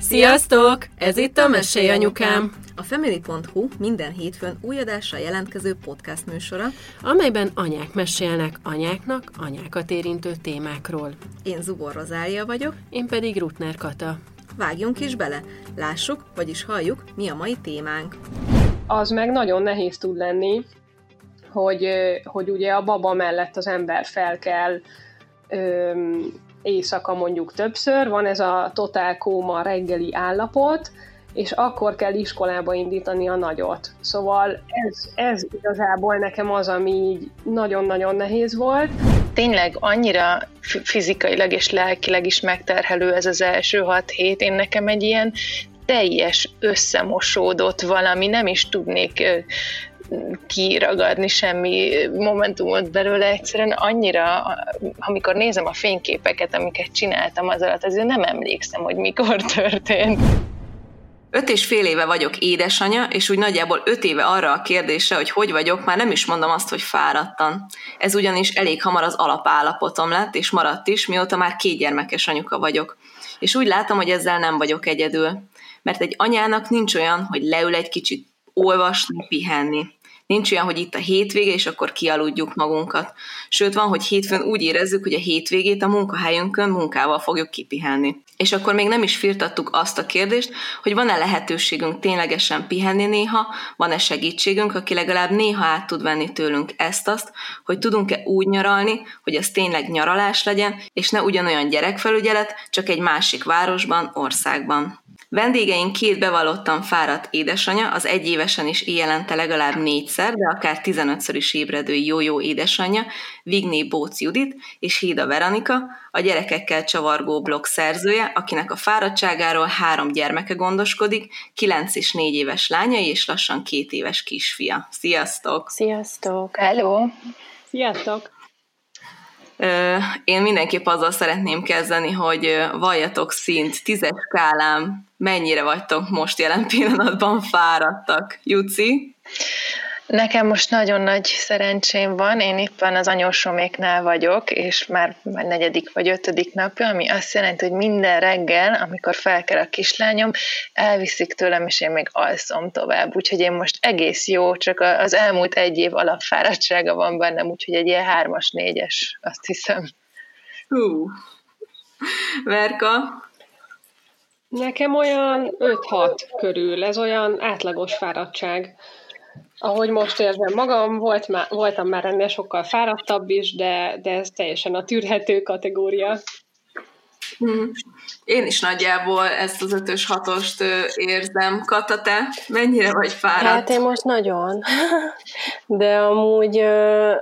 Sziasztok! Ez itt a Mesélj Anyukám! A Family.hu minden hétfőn új adásra jelentkező podcast műsora, amelyben anyák mesélnek anyáknak anyákat érintő témákról. Én Zubor Rozália vagyok, én pedig Rutner Kata. Vágjunk is bele, lássuk, vagyis halljuk, mi a mai témánk. Az meg nagyon nehéz tud lenni, hogy, hogy ugye a baba mellett az ember fel kell éjszaka mondjuk többször, van ez a totál kóma reggeli állapot, és akkor kell iskolába indítani a nagyot. Szóval ez, ez igazából nekem az, ami így nagyon-nagyon nehéz volt. Tényleg annyira fizikailag és lelkileg is megterhelő ez az első hat hét. Én nekem egy ilyen teljes összemosódott valami, nem is tudnék kiragadni semmi momentumot belőle, egyszerűen annyira, amikor nézem a fényképeket, amiket csináltam az alatt, azért nem emlékszem, hogy mikor történt. Öt és fél éve vagyok édesanya, és úgy nagyjából öt éve arra a kérdésre, hogy hogy vagyok, már nem is mondom azt, hogy fáradtan. Ez ugyanis elég hamar az alapállapotom lett, és maradt is, mióta már két gyermekes anyuka vagyok. És úgy látom, hogy ezzel nem vagyok egyedül. Mert egy anyának nincs olyan, hogy leül egy kicsit olvasni, pihenni. Nincs olyan, hogy itt a hétvége, és akkor kialudjuk magunkat. Sőt, van, hogy hétfőn úgy érezzük, hogy a hétvégét a munkahelyünkön munkával fogjuk kipihenni. És akkor még nem is firtattuk azt a kérdést, hogy van-e lehetőségünk ténylegesen pihenni néha, van-e segítségünk, aki legalább néha át tud venni tőlünk ezt-azt, hogy tudunk-e úgy nyaralni, hogy az tényleg nyaralás legyen, és ne ugyanolyan gyerekfelügyelet, csak egy másik városban, országban. Vendégeink két bevallottan fáradt édesanyja, az egyévesen is éjjelente legalább négyszer, de akár 15-ször is ébredő jó-jó édesanyja, Vigné Bóc Judit és Hída Veronika, a gyerekekkel csavargó blog szerzője, akinek a fáradtságáról három gyermeke gondoskodik, 9 és 4 éves lányai és lassan két éves kisfia. Sziasztok! Sziasztok! Hello! Sziasztok! Én mindenképp azzal szeretném kezdeni, hogy valljatok szint, tízes skálám, mennyire vagytok most jelen pillanatban fáradtak. Juci? Nekem most nagyon nagy szerencsém van, én éppen az anyósoméknál vagyok, és már, már negyedik vagy ötödik napja, ami azt jelenti, hogy minden reggel, amikor felkel a kislányom, elviszik tőlem, és én még alszom tovább. Úgyhogy én most egész jó, csak az elmúlt egy év alapfáradtsága van bennem, úgyhogy egy ilyen hármas, négyes, azt hiszem. Hú. Verka? Nekem olyan 5-6 körül, ez olyan átlagos fáradtság ahogy most érzem magam, volt má, voltam már ennél sokkal fáradtabb is, de, de ez teljesen a tűrhető kategória. Hmm. Én is nagyjából ezt az ötös hatost érzem. Kata, te mennyire vagy fáradt? Hát én most nagyon. De amúgy,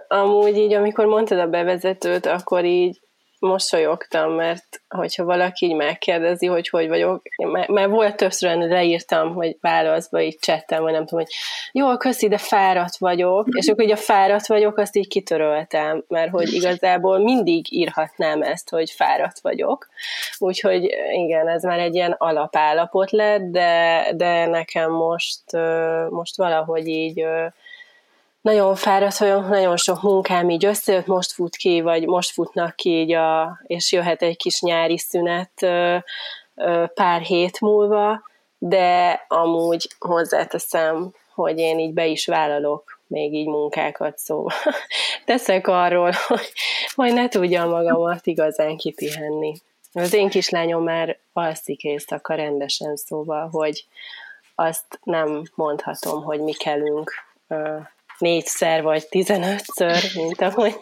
amúgy így, amikor mondtad a bevezetőt, akkor így mosolyogtam, mert hogyha valaki így megkérdezi, hogy hogy vagyok, már, már volt többször, leírtam, hogy válaszba így csettem, vagy nem tudom, hogy jó, köszi, de fáradt vagyok, és akkor így a fáradt vagyok, azt így kitöröltem, mert hogy igazából mindig írhatnám ezt, hogy fáradt vagyok, úgyhogy igen, ez már egy ilyen alapállapot lett, de, de nekem most, most valahogy így nagyon fáradt vagyok, nagyon sok munkám így összejött, most fut ki, vagy most futnak ki így a, és jöhet egy kis nyári szünet pár hét múlva, de amúgy hozzáteszem, hogy én így be is vállalok még így munkákat, szóval teszek arról, hogy majd ne tudjam magamat igazán kipihenni. Az én kislányom már alszik éjszaka rendesen, szóval, hogy azt nem mondhatom, hogy mi kellünk négyszer vagy tizenötször, mint ahogy,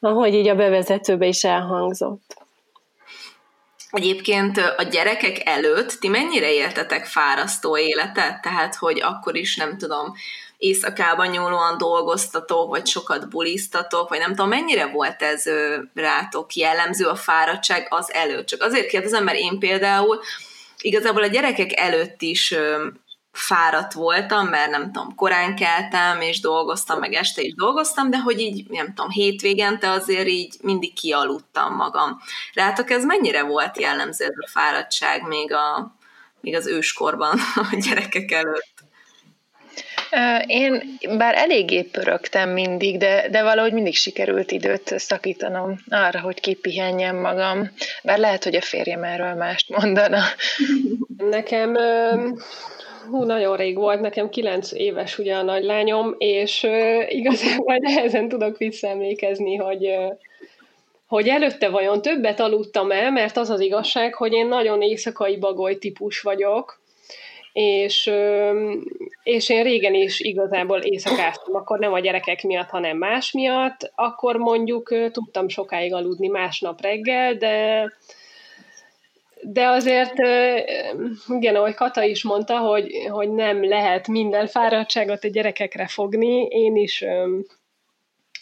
ahogy így a bevezetőbe is elhangzott. Egyébként a gyerekek előtt ti mennyire éltetek fárasztó életet? Tehát, hogy akkor is nem tudom, éjszakában nyúlóan dolgoztatok, vagy sokat bulisztatok, vagy nem tudom, mennyire volt ez rátok jellemző a fáradtság az előtt? Csak azért kérdezem, mert én például igazából a gyerekek előtt is fáradt voltam, mert nem tudom, korán keltem, és dolgoztam, meg este is dolgoztam, de hogy így, nem tudom, hétvégente azért így mindig kialudtam magam. Rátok ez mennyire volt jellemző ez a fáradtság még, a, még az őskorban a gyerekek előtt? Én bár eléggé pörögtem mindig, de, de valahogy mindig sikerült időt szakítanom arra, hogy kipihenjem magam. Bár lehet, hogy a férjem erről mást mondana. Nekem hú, nagyon rég volt, nekem kilenc éves ugye a nagylányom, és igazából nehezen tudok visszaemlékezni, hogy hogy előtte vajon többet aludtam el, mert az az igazság, hogy én nagyon éjszakai bagoly típus vagyok, és, és én régen is igazából éjszakáztam, akkor nem a gyerekek miatt, hanem más miatt, akkor mondjuk tudtam sokáig aludni másnap reggel, de de azért, igen, ahogy Kata is mondta, hogy, hogy nem lehet minden fáradtságot a gyerekekre fogni, én is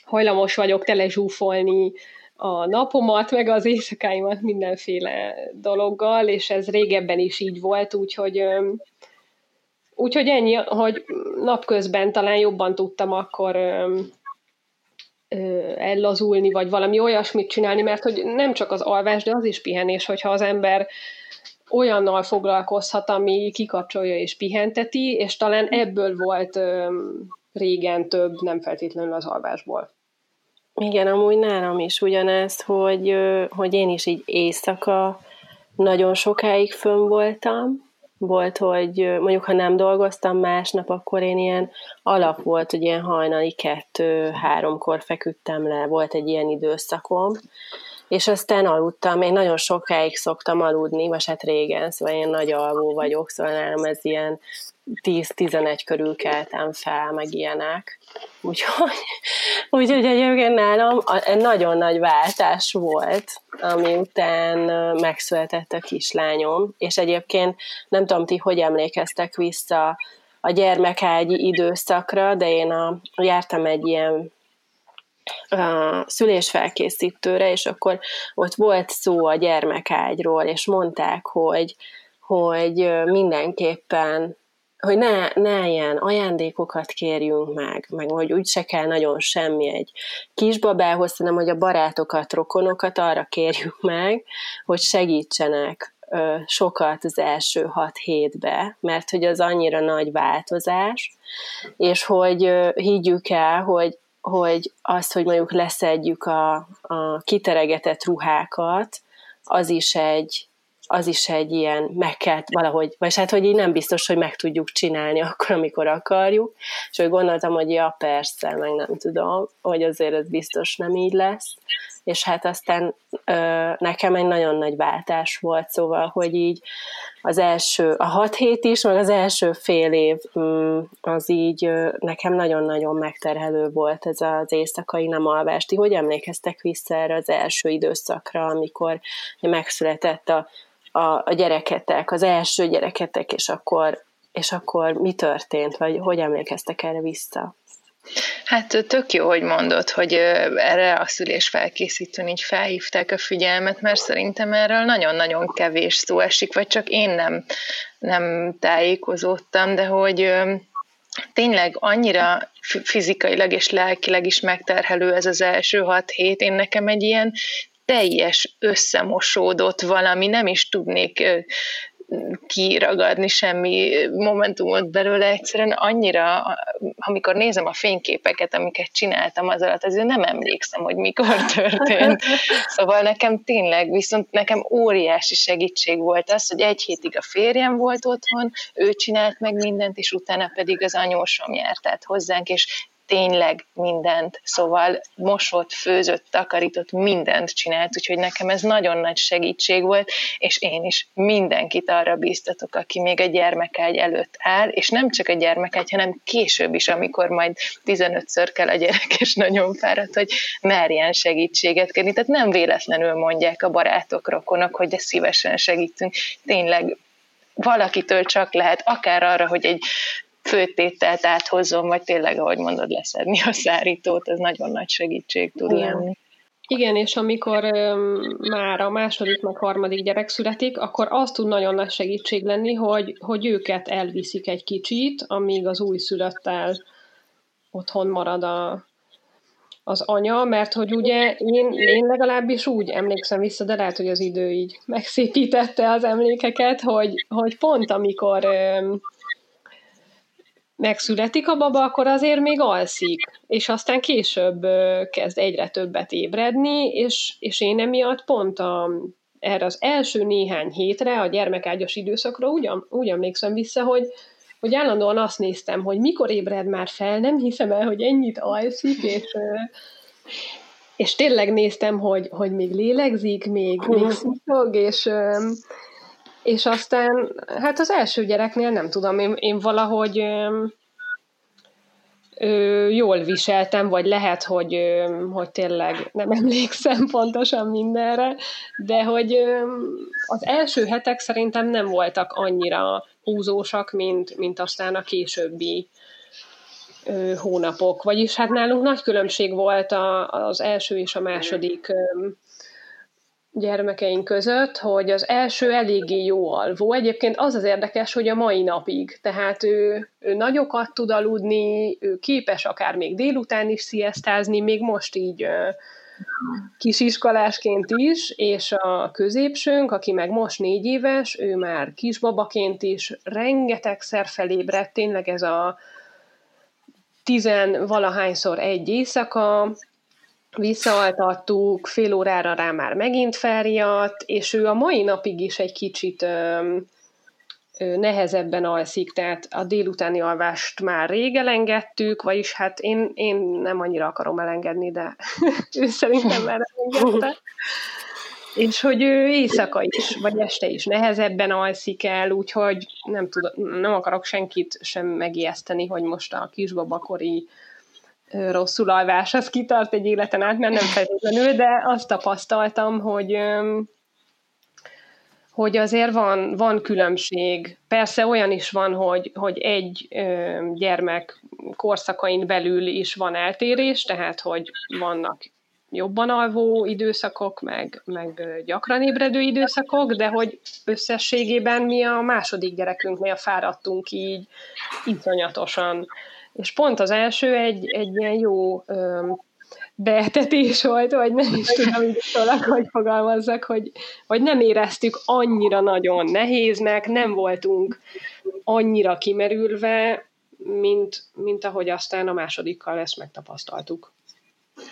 hajlamos vagyok telezsúfolni a napomat, meg az éjszakáimat mindenféle dologgal, és ez régebben is így volt, úgyhogy úgyhogy ennyi, hogy napközben talán jobban tudtam akkor ellazulni, vagy valami olyasmit csinálni, mert hogy nem csak az alvás, de az is pihenés, hogyha az ember olyannal foglalkozhat, ami kikapcsolja és pihenteti, és talán ebből volt régen több, nem feltétlenül az alvásból. Igen, amúgy nálam is ugyanezt, hogy, hogy én is így éjszaka nagyon sokáig fönn voltam, volt, hogy mondjuk ha nem dolgoztam másnap, akkor én ilyen alap volt, hogy ilyen hajnali kettő-háromkor feküdtem le, volt egy ilyen időszakom, és aztán aludtam, én nagyon sokáig szoktam aludni, vagy hát régen, szóval én nagy alvó vagyok, szóval nem ez ilyen 10-11 körül keltem fel, meg ilyenek. Úgyhogy, úgyhogy egyébként nálam egy nagyon nagy váltás volt, ami után megszületett a kislányom, és egyébként nem tudom ti, hogy emlékeztek vissza a gyermekágyi időszakra, de én a, jártam egy ilyen a szülésfelkészítőre, és akkor ott volt szó a gyermekágyról, és mondták, hogy, hogy mindenképpen hogy ne, ne ilyen ajándékokat kérjünk meg, meg hogy úgy se kell nagyon semmi egy kisbabához, hanem hogy a barátokat, rokonokat arra kérjük meg, hogy segítsenek ö, sokat az első hat hétbe, mert hogy az annyira nagy változás, és hogy ö, higgyük el, hogy hogy azt, hogy mondjuk leszedjük a, a kiteregetett ruhákat, az is egy, az is egy ilyen, meg kell valahogy, vagy hát, hogy így nem biztos, hogy meg tudjuk csinálni akkor, amikor akarjuk, és hogy gondoltam, hogy ja, persze, meg nem tudom, hogy azért ez biztos nem így lesz, és hát aztán ö, nekem egy nagyon nagy váltás volt, szóval, hogy így az első, a hat hét is, meg az első fél év, mm, az így ö, nekem nagyon-nagyon megterhelő volt ez az éjszakai nem alvásti. Hogy emlékeztek vissza erre az első időszakra, amikor megszületett a a, a gyereketek, az első gyereketek, és akkor, és akkor mi történt, vagy hogy emlékeztek erre vissza? Hát tök jó, hogy mondod, hogy erre a szülés felkészítőn így felhívták a figyelmet, mert szerintem erről nagyon-nagyon kevés szó esik, vagy csak én nem, nem tájékozódtam, de hogy tényleg annyira fizikailag és lelkileg is megterhelő ez az első hat hét. Én nekem egy ilyen teljes összemosódott valami, nem is tudnék kiragadni semmi momentumot belőle, egyszerűen annyira, amikor nézem a fényképeket, amiket csináltam az alatt, azért nem emlékszem, hogy mikor történt. Szóval nekem tényleg, viszont nekem óriási segítség volt az, hogy egy hétig a férjem volt otthon, ő csinált meg mindent, és utána pedig az anyósom járt át hozzánk, és tényleg mindent, szóval mosott, főzött, takarított, mindent csinált, úgyhogy nekem ez nagyon nagy segítség volt, és én is mindenkit arra bíztatok, aki még a gyermekágy előtt áll, és nem csak a gyermekágy, hanem később is, amikor majd 15-ször kell a gyerek, és nagyon fáradt, hogy merjen segítséget kérni. Tehát nem véletlenül mondják a barátok, rokonok, hogy de szívesen segítünk. Tényleg valakitől csak lehet, akár arra, hogy egy főtételt áthozzon, vagy tényleg, ahogy mondod, leszedni a szárítót, ez nagyon nagy segítség tud Igen. lenni. Igen, és amikor már a második, meg harmadik gyerek születik, akkor az tud nagyon nagy segítség lenni, hogy, hogy őket elviszik egy kicsit, amíg az újszülöttel otthon marad a, az anya, mert hogy ugye én, én legalábbis úgy emlékszem vissza, de lehet, hogy az idő így megszépítette az emlékeket, hogy, hogy pont amikor um, megszületik a baba, akkor azért még alszik, és aztán később kezd egyre többet ébredni, és, és én emiatt pont a erre az első néhány hétre, a gyermekágyas időszakra úgy, úgy emlékszem vissza, hogy, hogy állandóan azt néztem, hogy mikor ébred már fel, nem hiszem el, hogy ennyit alszik, és, és tényleg néztem, hogy, hogy még lélegzik, még, még sziszog, és, és aztán, hát az első gyereknél nem tudom, én, én valahogy ö, jól viseltem, vagy lehet, hogy, ö, hogy tényleg nem emlékszem pontosan mindenre, de hogy ö, az első hetek szerintem nem voltak annyira húzósak, mint, mint aztán a későbbi ö, hónapok. Vagyis hát nálunk nagy különbség volt a, az első és a második ö, gyermekeink között, hogy az első eléggé jó alvó. Egyébként az az érdekes, hogy a mai napig, tehát ő, ő nagyokat tud aludni, ő képes akár még délután is sziasztázni, még most így kisiskolásként is, és a középsőnk, aki meg most négy éves, ő már kisbabaként is rengetegszer felébredt, tényleg ez a tizen valahányszor egy éjszaka, visszaaltattuk, fél órára rá már megint felriadt, és ő a mai napig is egy kicsit ö, nehezebben alszik, tehát a délutáni alvást már rég elengedtük, vagyis hát én, én nem annyira akarom elengedni, de ő szerintem már elengedte. És hogy ő éjszaka is, vagy este is nehezebben alszik el, úgyhogy nem, tudom, nem akarok senkit sem megijeszteni, hogy most a kisbabakori rosszul alvás, az kitart egy életen át, mert nem feltétlenül, de azt tapasztaltam, hogy hogy azért van, van különbség. Persze olyan is van, hogy, hogy egy gyermek korszakain belül is van eltérés, tehát hogy vannak jobban alvó időszakok, meg, meg gyakran ébredő időszakok, de hogy összességében mi a második gyerekünknél fáradtunk így iszonyatosan és pont az első egy, egy ilyen jó öm, beetetés volt, vagy nem is tudom szólag, hogy fogalmazzak, hogy, hogy nem éreztük annyira nagyon nehéznek, nem voltunk annyira kimerülve, mint, mint ahogy aztán a másodikkal ezt megtapasztaltuk.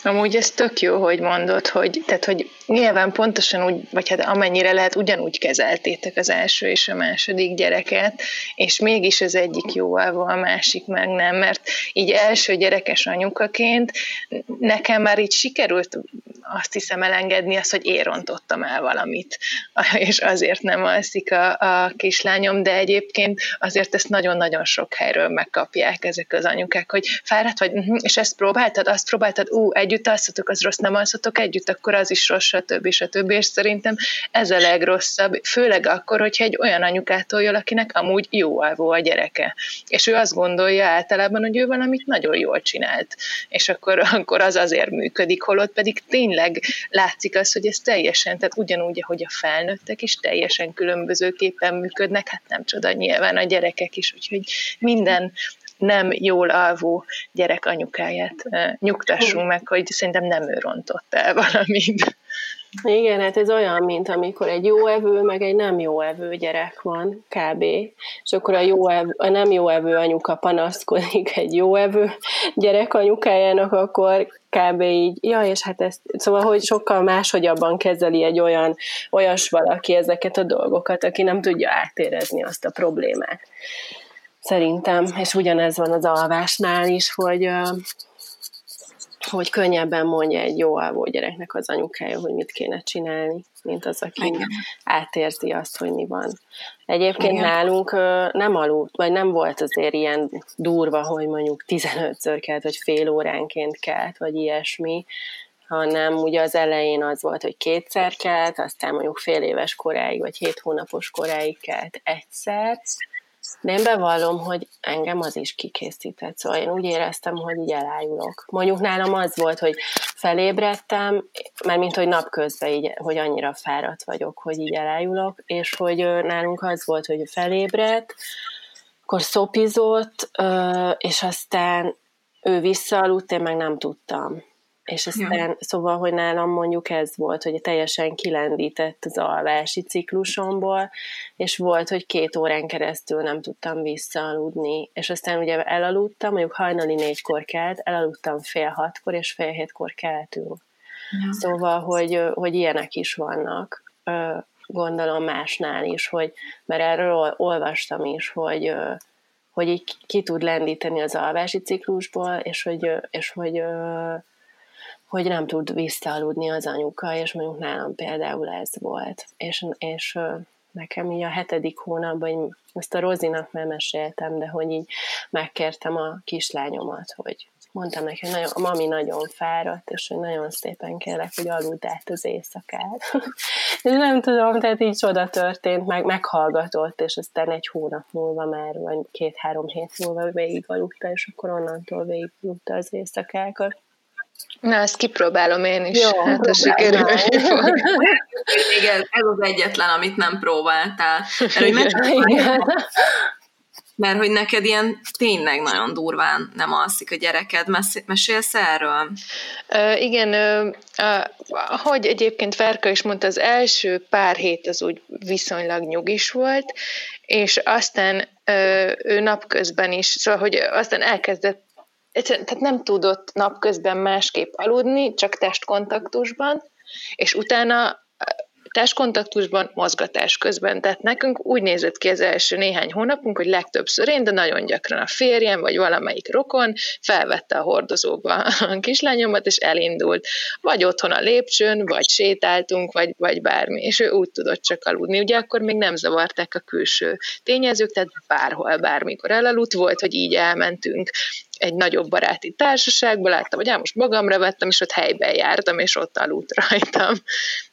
Amúgy ez tök jó, hogy mondod, hogy, tehát, hogy nyilván pontosan úgy, vagy hát amennyire lehet, ugyanúgy kezeltétek az első és a második gyereket, és mégis az egyik jó a másik meg nem, mert így első gyerekes anyukaként nekem már így sikerült azt hiszem elengedni azt, hogy én rontottam el valamit, és azért nem alszik a, a kislányom, de egyébként azért ezt nagyon-nagyon sok helyről megkapják ezek az anyukák, hogy fáradt vagy, mhm, és ezt próbáltad, azt próbáltad, ú, együtt alszatok, az rossz, nem alszatok együtt, akkor az is rossz, stb. stb. És szerintem ez a legrosszabb, főleg akkor, hogyha egy olyan anyukától jön, akinek amúgy jó alvó a gyereke. És ő azt gondolja általában, hogy ő valamit nagyon jól csinált. És akkor, akkor az azért működik, holott pedig tényleg látszik az, hogy ez teljesen, tehát ugyanúgy, ahogy a felnőttek is teljesen különbözőképpen működnek, hát nem csoda nyilván a gyerekek is, úgyhogy minden nem jól alvó gyerek anyukáját nyugtassunk meg, hogy szerintem nem ő rontott el valamit. Igen, hát ez olyan, mint amikor egy jó evő, meg egy nem jó evő gyerek van, kb. És akkor a, jó evő, a nem jó evő anyuka panaszkodik egy jó evő gyerek anyukájának, akkor kb. így, ja, és hát ezt, szóval, hogy sokkal máshogyabban kezeli egy olyan, olyas valaki ezeket a dolgokat, aki nem tudja átérezni azt a problémát szerintem, és ugyanez van az alvásnál is, hogy, hogy könnyebben mondja egy jó alvó gyereknek az anyukája, hogy mit kéne csinálni, mint az, aki Igen. átérzi azt, hogy mi van. Egyébként Igen. nálunk nem aludt, vagy nem volt azért ilyen durva, hogy mondjuk 15-ször kelt, vagy fél óránként kelt, vagy ilyesmi, hanem ugye az elején az volt, hogy kétszer kelt, aztán mondjuk fél éves koráig, vagy hét hónapos koráig kelt egyszer, én bevallom, hogy engem az is kikészített, szóval én úgy éreztem, hogy így elájulok. Mondjuk nálam az volt, hogy felébredtem, mert mint hogy napközben így, hogy annyira fáradt vagyok, hogy így elájulok, és hogy nálunk az volt, hogy felébredt, akkor szopizott, és aztán ő visszaaludt, én meg nem tudtam és aztán, ja. szóval, hogy nálam mondjuk ez volt, hogy teljesen kilendített az alvási ciklusomból, és volt, hogy két órán keresztül nem tudtam visszaaludni, és aztán ugye elaludtam, mondjuk hajnali négykor kelt, elaludtam fél hatkor, és fél hétkor keltünk. Ja. Szóval, hogy, hogy ilyenek is vannak. gondolom másnál is, hogy, mert erről olvastam is, hogy, hogy így ki tud lendíteni az alvási ciklusból, és hogy, és hogy, hogy nem tud visszaaludni az anyuka, és mondjuk nálam például ez volt. És, és nekem így a hetedik hónapban, ezt a Rozinak nem meséltem, de hogy így megkértem a kislányomat, hogy mondtam neki, hogy nagyon, a mami nagyon fáradt, és hogy nagyon szépen kérlek, hogy aludd át az éjszakát. nem tudom, tehát így csoda történt, meg meghallgatott, és aztán egy hónap múlva már, vagy két-három hét múlva végig aludta, és akkor onnantól végig aludta az éjszakákat. Na, ezt kipróbálom én is. Jó, hát a sikerül. Igen, ez az egyetlen, amit nem próbáltál. Mert, hogy mert hogy neked ilyen tényleg nagyon durván nem alszik a gyereked. Mesélsz erről? Uh, igen, uh, hogy egyébként Ferka is mondta, az első pár hét az úgy viszonylag nyugis volt, és aztán ő napközben is, szóval, hogy aztán elkezdett tehát nem tudott napközben másképp aludni, csak testkontaktusban, és utána testkontaktusban, mozgatás közben. Tehát nekünk úgy nézett ki az első néhány hónapunk, hogy legtöbbször én, de nagyon gyakran a férjem, vagy valamelyik rokon felvette a hordozóba a kislányomat, és elindult. Vagy otthon a lépcsőn, vagy sétáltunk, vagy, vagy bármi. És ő úgy tudott csak aludni. Ugye akkor még nem zavarták a külső tényezők, tehát bárhol, bármikor elaludt volt, hogy így elmentünk egy nagyobb baráti társaságba, láttam, hogy most magamra vettem, és ott helyben jártam, és ott aludt rajtam.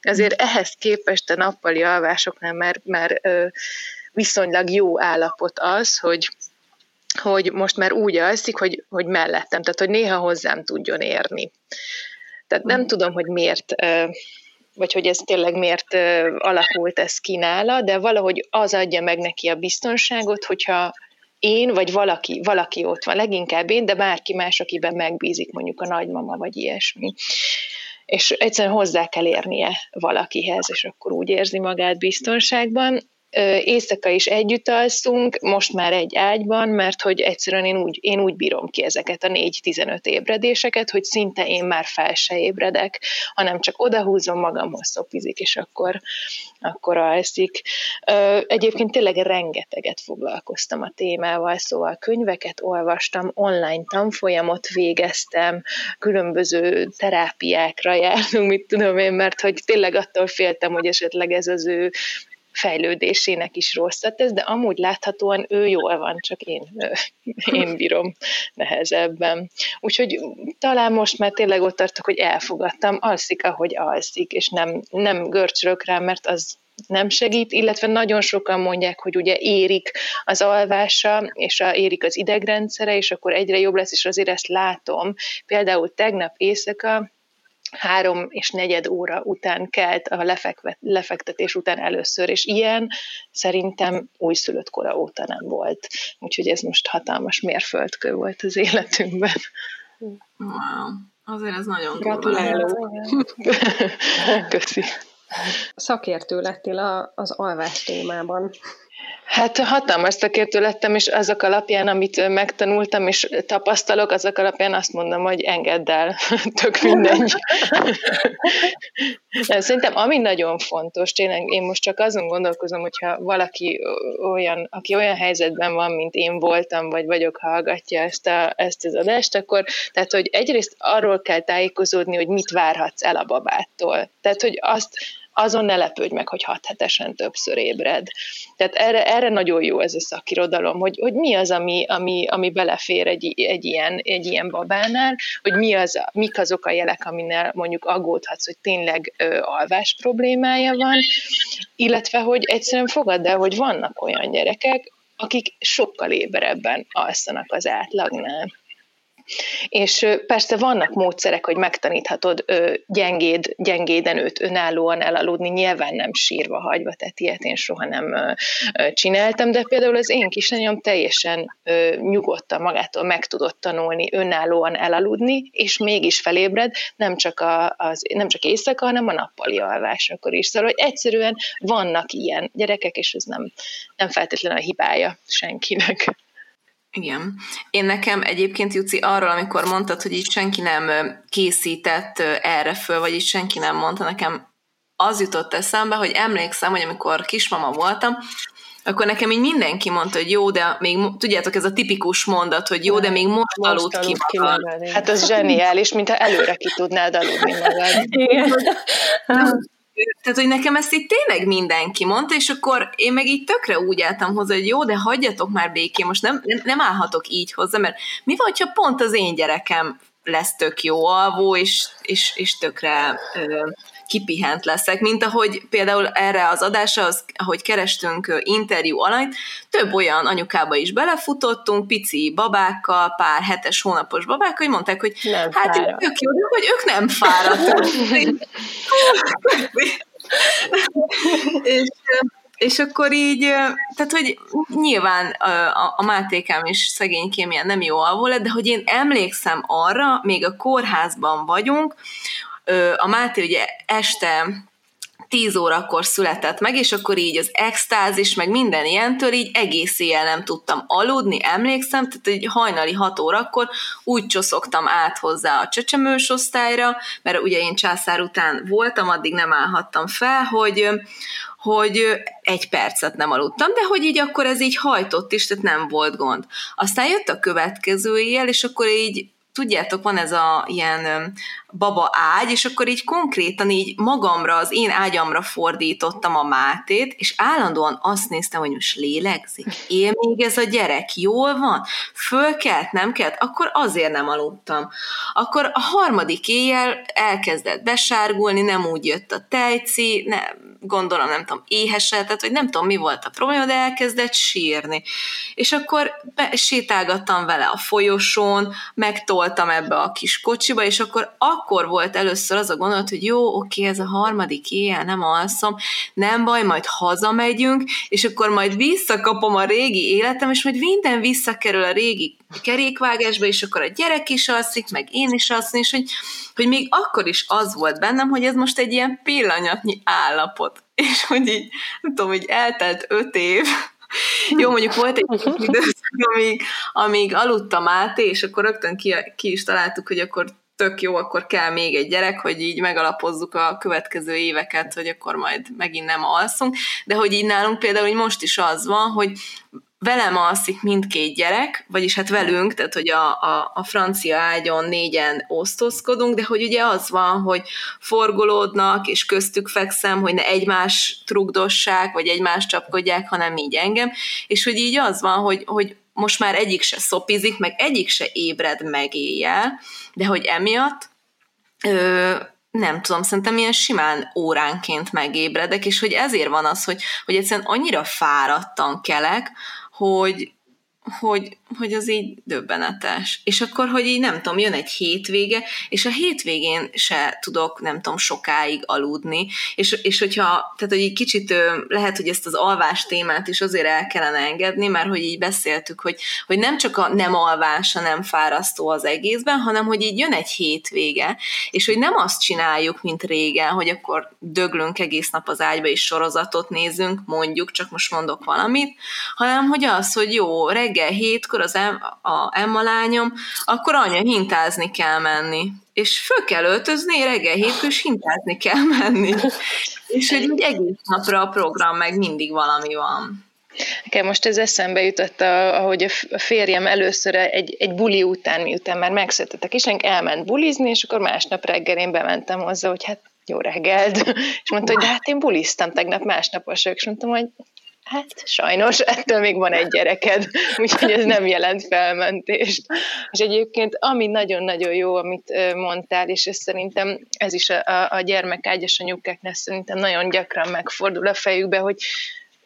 Azért ehhez képest a nappali alvásoknál már, már viszonylag jó állapot az, hogy hogy most már úgy alszik, hogy, hogy mellettem, tehát hogy néha hozzám tudjon érni. Tehát nem tudom, hogy miért, vagy hogy ez tényleg miért alakult ez ki nála, de valahogy az adja meg neki a biztonságot, hogyha én, vagy valaki, valaki ott van, leginkább én, de bárki más, akiben megbízik, mondjuk a nagymama, vagy ilyesmi. És egyszerűen hozzá kell érnie valakihez, és akkor úgy érzi magát biztonságban éjszaka is együtt alszunk, most már egy ágyban, mert hogy egyszerűen én úgy, én úgy bírom ki ezeket a 4-15 ébredéseket, hogy szinte én már fel se ébredek, hanem csak odahúzom magamhoz szopizik, és akkor, akkor alszik. Egyébként tényleg rengeteget foglalkoztam a témával, szóval könyveket olvastam, online tanfolyamot végeztem, különböző terápiákra jártunk, mit tudom én, mert hogy tényleg attól féltem, hogy esetleg ez az ő fejlődésének is rosszat tesz, de amúgy láthatóan ő jól van, csak én, én bírom nehezebben. Úgyhogy talán most már tényleg ott tartok, hogy elfogadtam, alszik, ahogy alszik, és nem, nem görcsölök rá, mert az nem segít, illetve nagyon sokan mondják, hogy ugye érik az alvása, és a, érik az idegrendszere, és akkor egyre jobb lesz, és azért ezt látom. Például tegnap éjszaka három és negyed óra után kelt a lefekvet, lefektetés után először, és ilyen szerintem újszülött kora óta nem volt. Úgyhogy ez most hatalmas mérföldkő volt az életünkben. Wow. Azért ez nagyon Gratulálok. Köszi. Szakértő lettél az alvás témában. Hát hatalmas szakértő lettem, és azok alapján, amit megtanultam és tapasztalok, azok alapján azt mondom, hogy engedd el, tök mindegy. Szerintem ami nagyon fontos, tényleg én most csak azon gondolkozom, hogyha valaki olyan, aki olyan helyzetben van, mint én voltam, vagy vagyok, hallgatja ezt, a, ezt az adást, akkor tehát, hogy egyrészt arról kell tájékozódni, hogy mit várhatsz el a babától. Tehát, hogy azt, azon ne lepődj meg, hogy hat hetesen többször ébred. Tehát erre, erre nagyon jó ez a szakirodalom, hogy, hogy mi az, ami, ami, ami belefér egy, egy, ilyen, egy ilyen babánál, hogy mi az, mik azok a jelek, aminél mondjuk aggódhatsz, hogy tényleg ö, alvás problémája van, illetve hogy egyszerűen fogadd el, hogy vannak olyan gyerekek, akik sokkal éberebben alszanak az átlagnál. És persze vannak módszerek, hogy megtaníthatod gyengéd, gyengéden őt önállóan elaludni, nyilván nem sírva hagyva, tehát ilyet én soha nem csináltam, de például az én kislányom teljesen nyugodtan magától meg tudott tanulni önállóan elaludni, és mégis felébred, nem csak, a, az, nem csak éjszaka, hanem a nappali alvásakor is. Szóval, hogy egyszerűen vannak ilyen gyerekek, és ez nem, nem feltétlenül a hibája senkinek. Igen. Én nekem egyébként, Juci, arról, amikor mondtad, hogy így senki nem készített erre föl, vagy így senki nem mondta nekem, az jutott eszembe, hogy emlékszem, hogy amikor kismama voltam, akkor nekem így mindenki mondta, hogy jó, de még, tudjátok, ez a tipikus mondat, hogy jó, de még most, most aludt ki, ki magad. Hát az zseniális, mintha előre ki tudnád aludni magad. Igen. Tehát, hogy nekem ezt itt tényleg mindenki mondta, és akkor én meg így tökre úgy álltam hozzá, hogy jó, de hagyjatok már békén, most nem, nem, nem állhatok így hozzá, mert mi van, ha pont az én gyerekem lesz tök jó alvó, és, és, és tökre ö, kipihent leszek, mint ahogy például erre az adásra, az, ahogy kerestünk interjú alanyt, több olyan anyukába is belefutottunk, pici babákkal, pár hetes, hónapos babákkal, hogy mondták, hogy nem hát fáradt. ők jó, hogy ők nem fáradtak. és, és akkor így, tehát hogy nyilván a, a Mátékám is szegénykém ilyen nem jó alvó lett, de hogy én emlékszem arra, még a kórházban vagyunk, a Máté ugye este 10 órakor született meg, és akkor így az extázis, meg minden ilyentől így egész éjjel nem tudtam aludni, emlékszem, tehát egy hajnali 6 órakor úgy csoszogtam át hozzá a csecsemős osztályra, mert ugye én császár után voltam, addig nem állhattam fel, hogy, hogy egy percet nem aludtam, de hogy így akkor ez így hajtott is, tehát nem volt gond. Aztán jött a következő éjjel, és akkor így tudjátok, van ez a ilyen baba ágy, és akkor így konkrétan így magamra, az én ágyamra fordítottam a Mátét, és állandóan azt néztem, hogy most lélegzik, él még ez a gyerek, jól van, fölkelt, nem kelt, akkor azért nem aludtam. Akkor a harmadik éjjel elkezdett besárgulni, nem úgy jött a tejci, ne, gondolom, nem tudom, éhesedett, vagy nem tudom, mi volt a probléma, de elkezdett sírni. És akkor be, sétálgattam vele a folyosón, megtoltam ebbe a kis kocsiba, és akkor akkor volt először az a gondolat, hogy jó, oké, ez a harmadik éjjel, nem alszom, nem baj, majd hazamegyünk, és akkor majd visszakapom a régi életem, és majd minden visszakerül a régi kerékvágásba, és akkor a gyerek is alszik, meg én is alszom, és hogy, hogy még akkor is az volt bennem, hogy ez most egy ilyen pillanatnyi állapot. És hogy így, nem tudom, hogy eltelt öt év, jó, mondjuk volt egy időszak, amíg, amíg aludtam át, és akkor rögtön ki, ki is találtuk, hogy akkor tök jó, akkor kell még egy gyerek, hogy így megalapozzuk a következő éveket, hogy akkor majd megint nem alszunk, de hogy így nálunk például hogy most is az van, hogy velem alszik mindkét gyerek, vagyis hát velünk, tehát hogy a, a, a francia ágyon négyen osztozkodunk, de hogy ugye az van, hogy forgolódnak, és köztük fekszem, hogy ne egymás trugdossák, vagy egymás csapkodják, hanem így engem, és hogy így az van, hogy, hogy most már egyik se szopizik, meg egyik se ébred meg éjjel, de hogy emiatt ö, nem tudom, szerintem ilyen simán óránként megébredek, és hogy ezért van az, hogy, hogy egyszerűen annyira fáradtan kelek, hogy, hogy, hogy az így döbbenetes. És akkor, hogy így nem tudom, jön egy hétvége, és a hétvégén se tudok, nem tudom, sokáig aludni, és, és hogyha, tehát, hogy egy kicsit lehet, hogy ezt az alvás témát is azért el kellene engedni, mert hogy így beszéltük, hogy, hogy nem csak a nem alvása nem fárasztó az egészben, hanem hogy így jön egy hétvége, és hogy nem azt csináljuk, mint régen, hogy akkor döglünk egész nap az ágyba, és sorozatot nézünk, mondjuk, csak most mondok valamit, hanem hogy az, hogy jó, reggel reggel hétkor az em, a Emma lányom, akkor anya hintázni kell menni. És föl kell öltözni, reggel hétkor is hintázni kell menni. És hogy így egész napra a program, meg mindig valami van. Nekem most ez eszembe jutott, ahogy a férjem először egy, egy buli után, miután már megszületett a kisánk, elment bulizni, és akkor másnap reggel én bementem hozzá, hogy hát jó reggelt, és mondta, hogy de hát én buliztam tegnap másnapos, és mondtam, hogy Hát sajnos, ettől még van egy gyereked, úgyhogy ez nem jelent felmentést. És egyébként, ami nagyon-nagyon jó, amit mondtál, és ez szerintem ez is a, a gyermekágyas anyukáknál szerintem nagyon gyakran megfordul a fejükbe, hogy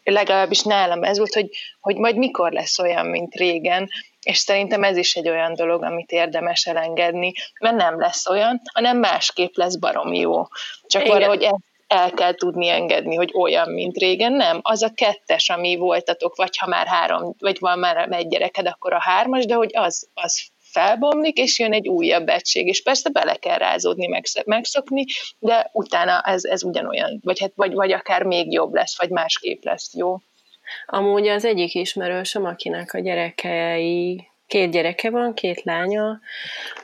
legalábbis nálam ez volt, hogy, hogy majd mikor lesz olyan, mint régen, és szerintem ez is egy olyan dolog, amit érdemes elengedni, mert nem lesz olyan, hanem másképp lesz barom jó. Csak Igen. valahogy ezt el kell tudni engedni, hogy olyan, mint régen. Nem, az a kettes, ami voltatok, vagy ha már három, vagy van már egy gyereked, akkor a hármas, de hogy az, az felbomlik, és jön egy újabb egység, és persze bele kell rázódni, megszokni, de utána ez, ez ugyanolyan, vagy, hát, vagy, vagy akár még jobb lesz, vagy másképp lesz jó. Amúgy az egyik ismerősöm, akinek a gyerekei két gyereke van, két lánya.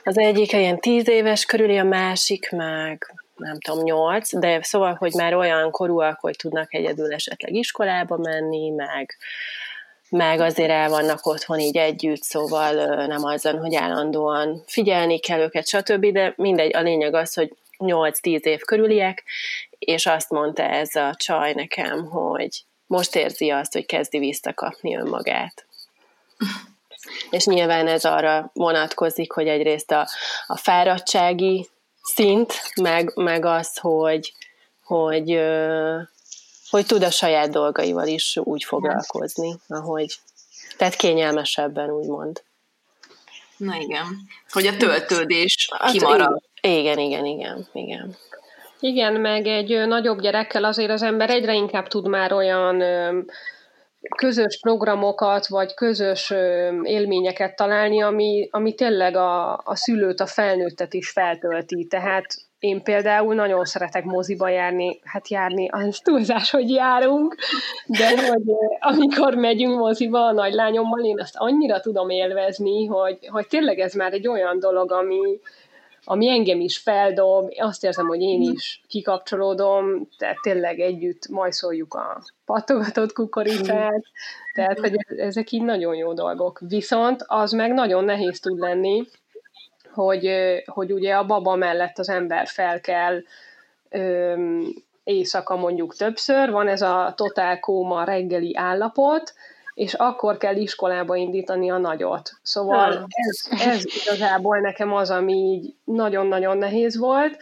Az egyik ilyen tíz éves körüli, a másik meg nem tudom, nyolc, de szóval, hogy már olyan korúak, hogy tudnak egyedül esetleg iskolába menni, meg, meg azért el vannak otthon így együtt, szóval nem azon, hogy állandóan figyelni kell őket, stb., de mindegy, a lényeg az, hogy 8-10 év körüliek, és azt mondta ez a csaj nekem, hogy most érzi azt, hogy kezdi visszakapni önmagát. És nyilván ez arra vonatkozik, hogy egyrészt a, a fáradtsági szint, meg, meg az, hogy, hogy, hogy tud a saját dolgaival is úgy foglalkozni, ahogy, tehát kényelmesebben, úgymond. Na igen, hogy a töltődés hát, kimarad. Igen, igen, igen, igen. Igen, meg egy nagyobb gyerekkel azért az ember egyre inkább tud már olyan közös programokat, vagy közös élményeket találni, ami, ami tényleg a, a szülőt, a felnőttet is feltölti. Tehát én például nagyon szeretek moziba járni, hát járni, az túlzás, hogy járunk, de hogy amikor megyünk moziba a nagylányommal, én azt annyira tudom élvezni, hogy, hogy tényleg ez már egy olyan dolog, ami, ami engem is feldob, azt érzem, hogy én is kikapcsolódom, tehát tényleg együtt majszoljuk a pattogatott kukoricát, tehát hogy ezek így nagyon jó dolgok. Viszont az meg nagyon nehéz tud lenni, hogy, hogy ugye a baba mellett az ember fel kell öm, éjszaka mondjuk többször, van ez a totál kóma reggeli állapot, és akkor kell iskolába indítani a nagyot. Szóval ez, ez igazából nekem az, ami így nagyon-nagyon nehéz volt,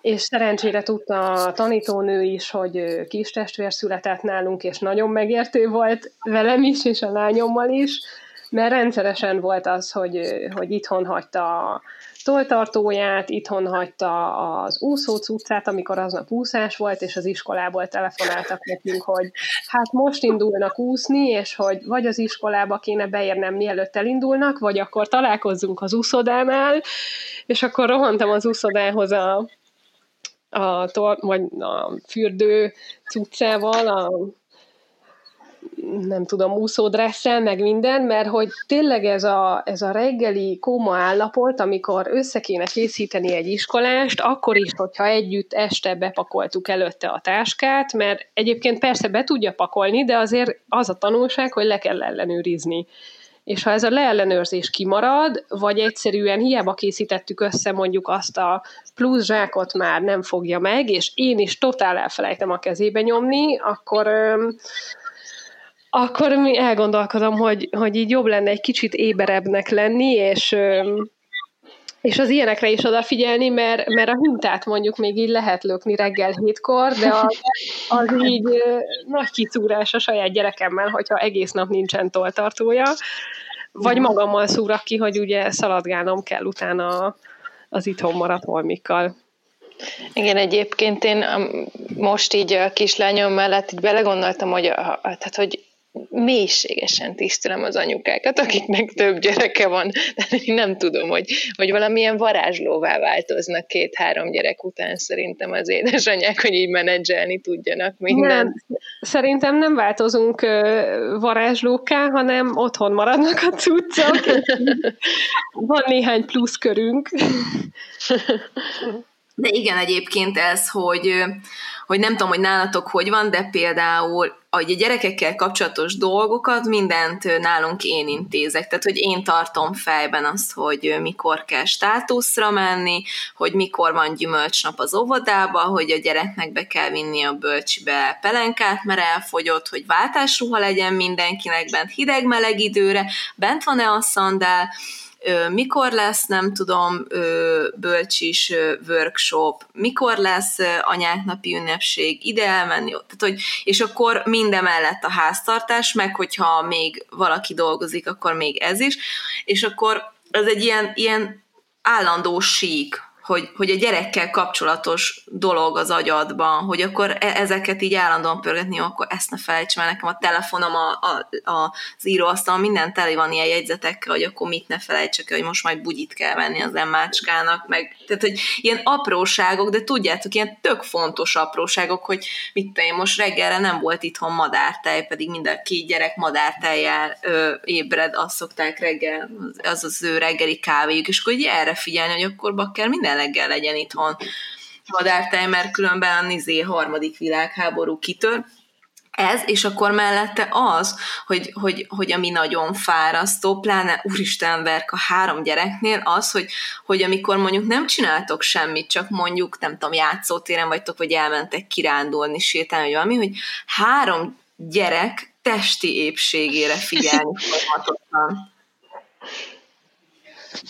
és szerencsére tudta a tanítónő is, hogy kis testvér született nálunk, és nagyon megértő volt velem is, és a lányommal is, mert rendszeresen volt az, hogy, hogy itthon hagyta a toltartóját, itthon hagyta az úszó cuccát, amikor aznap úszás volt, és az iskolából telefonáltak nekünk, hogy hát most indulnak úszni, és hogy vagy az iskolába kéne beérnem, mielőtt elindulnak, vagy akkor találkozzunk az úszodánál, és akkor rohantam az úszodához a, a, vagy a fürdő cuccával, a nem tudom, úszódresszel, meg minden, mert hogy tényleg ez a, ez a reggeli kóma állapot, amikor össze kéne készíteni egy iskolást, akkor is, hogyha együtt este bepakoltuk előtte a táskát, mert egyébként persze be tudja pakolni, de azért az a tanulság, hogy le kell ellenőrizni. És ha ez a leellenőrzés kimarad, vagy egyszerűen hiába készítettük össze mondjuk azt a plusz zsákot már nem fogja meg, és én is totál elfelejtem a kezébe nyomni, akkor akkor mi elgondolkodom, hogy, hogy így jobb lenne egy kicsit éberebbnek lenni, és és az ilyenekre is odafigyelni, mert, mert a hintát mondjuk még így lehet lökni reggel hétkor, de az, az így nagy kicúrás a saját gyerekemmel, hogyha egész nap nincsen toltartója, vagy magammal szúrak ki, hogy ugye szaladgálnom kell utána az itthon maradt holmikkal. Igen, egyébként én most így a kislányom mellett így belegondoltam, hogy, a, tehát, hogy mélységesen tisztelem az anyukákat, akiknek több gyereke van. Tehát én nem tudom, hogy, hogy valamilyen varázslóvá változnak két-három gyerek után szerintem az édesanyák, hogy így menedzselni tudjanak mindent. Nem, szerintem nem változunk varázslóká, hanem otthon maradnak a cuccok. Van néhány plusz körünk. De igen, egyébként ez, hogy, hogy nem tudom, hogy nálatok hogy van, de például a gyerekekkel kapcsolatos dolgokat mindent nálunk én intézek. Tehát, hogy én tartom fejben azt, hogy mikor kell státuszra menni, hogy mikor van gyümölcsnap az óvodába, hogy a gyereknek be kell vinni a bölcsibe pelenkát, mert elfogyott, hogy váltásruha legyen mindenkinek bent hideg-meleg időre, bent van-e a szandál, mikor lesz, nem tudom, bölcsis workshop, mikor lesz anyáknapi ünnepség, ide elmenni, tehát, hogy, és akkor mindemellett a háztartás, meg hogyha még valaki dolgozik, akkor még ez is, és akkor ez egy ilyen, ilyen állandó sík, hogy, hogy a gyerekkel kapcsolatos dolog az agyadban, hogy akkor e- ezeket így állandóan pörgetni, akkor ezt ne felejts, mert nekem a telefonom, a, a, a, az íróasztal, minden teli van ilyen jegyzetekkel, hogy akkor mit ne felejtsek, hogy most majd bugyit kell venni az emmácskának, meg, tehát, hogy ilyen apróságok, de tudjátok, ilyen tök fontos apróságok, hogy mit te, most reggelre nem volt itthon madártej, pedig mind a két gyerek madártejjel ö, ébred, azt szokták reggel, az az ő reggeli kávéjuk, és akkor így erre figyelni, hogy akkor bakker minden reggel legyen itthon madártej, mert különben a nizé harmadik világháború kitör, ez, és akkor mellette az, hogy, hogy, hogy ami nagyon fárasztó, pláne úristen verk a három gyereknél, az, hogy, hogy amikor mondjuk nem csináltok semmit, csak mondjuk, nem tudom, játszótéren vagytok, vagy elmentek kirándulni, sétálni, vagy valami, hogy három gyerek testi épségére figyelni folyamatosan.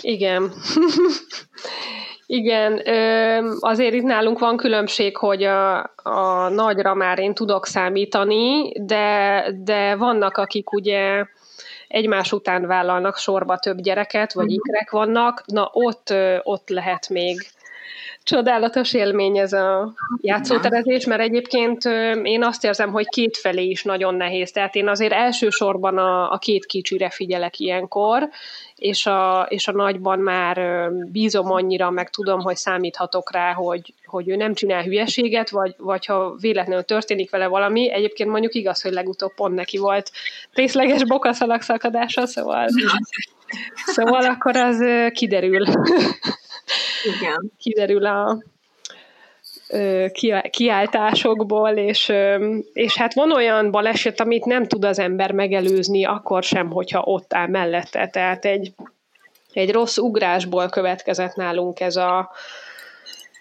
Igen. Igen, azért itt nálunk van különbség, hogy a, a nagyra már én tudok számítani, de, de vannak, akik ugye egymás után vállalnak sorba több gyereket, vagy ikrek vannak, na ott, ott lehet még csodálatos élmény ez a játszóterezés, mert egyébként én azt érzem, hogy kétfelé is nagyon nehéz. Tehát én azért elsősorban a, a két kicsire figyelek ilyenkor, és a, és a nagyban már bízom annyira, meg tudom, hogy számíthatok rá, hogy, hogy ő nem csinál hülyeséget, vagy, vagy ha véletlenül történik vele valami, egyébként mondjuk igaz, hogy legutóbb pont neki volt részleges bokaszalag szakadása, szóval, szóval akkor az kiderül. Igen. kiderül a, kiáltásokból, és, és hát van olyan baleset, amit nem tud az ember megelőzni, akkor sem, hogyha ott áll mellette. Tehát egy, egy rossz ugrásból következett nálunk ez a,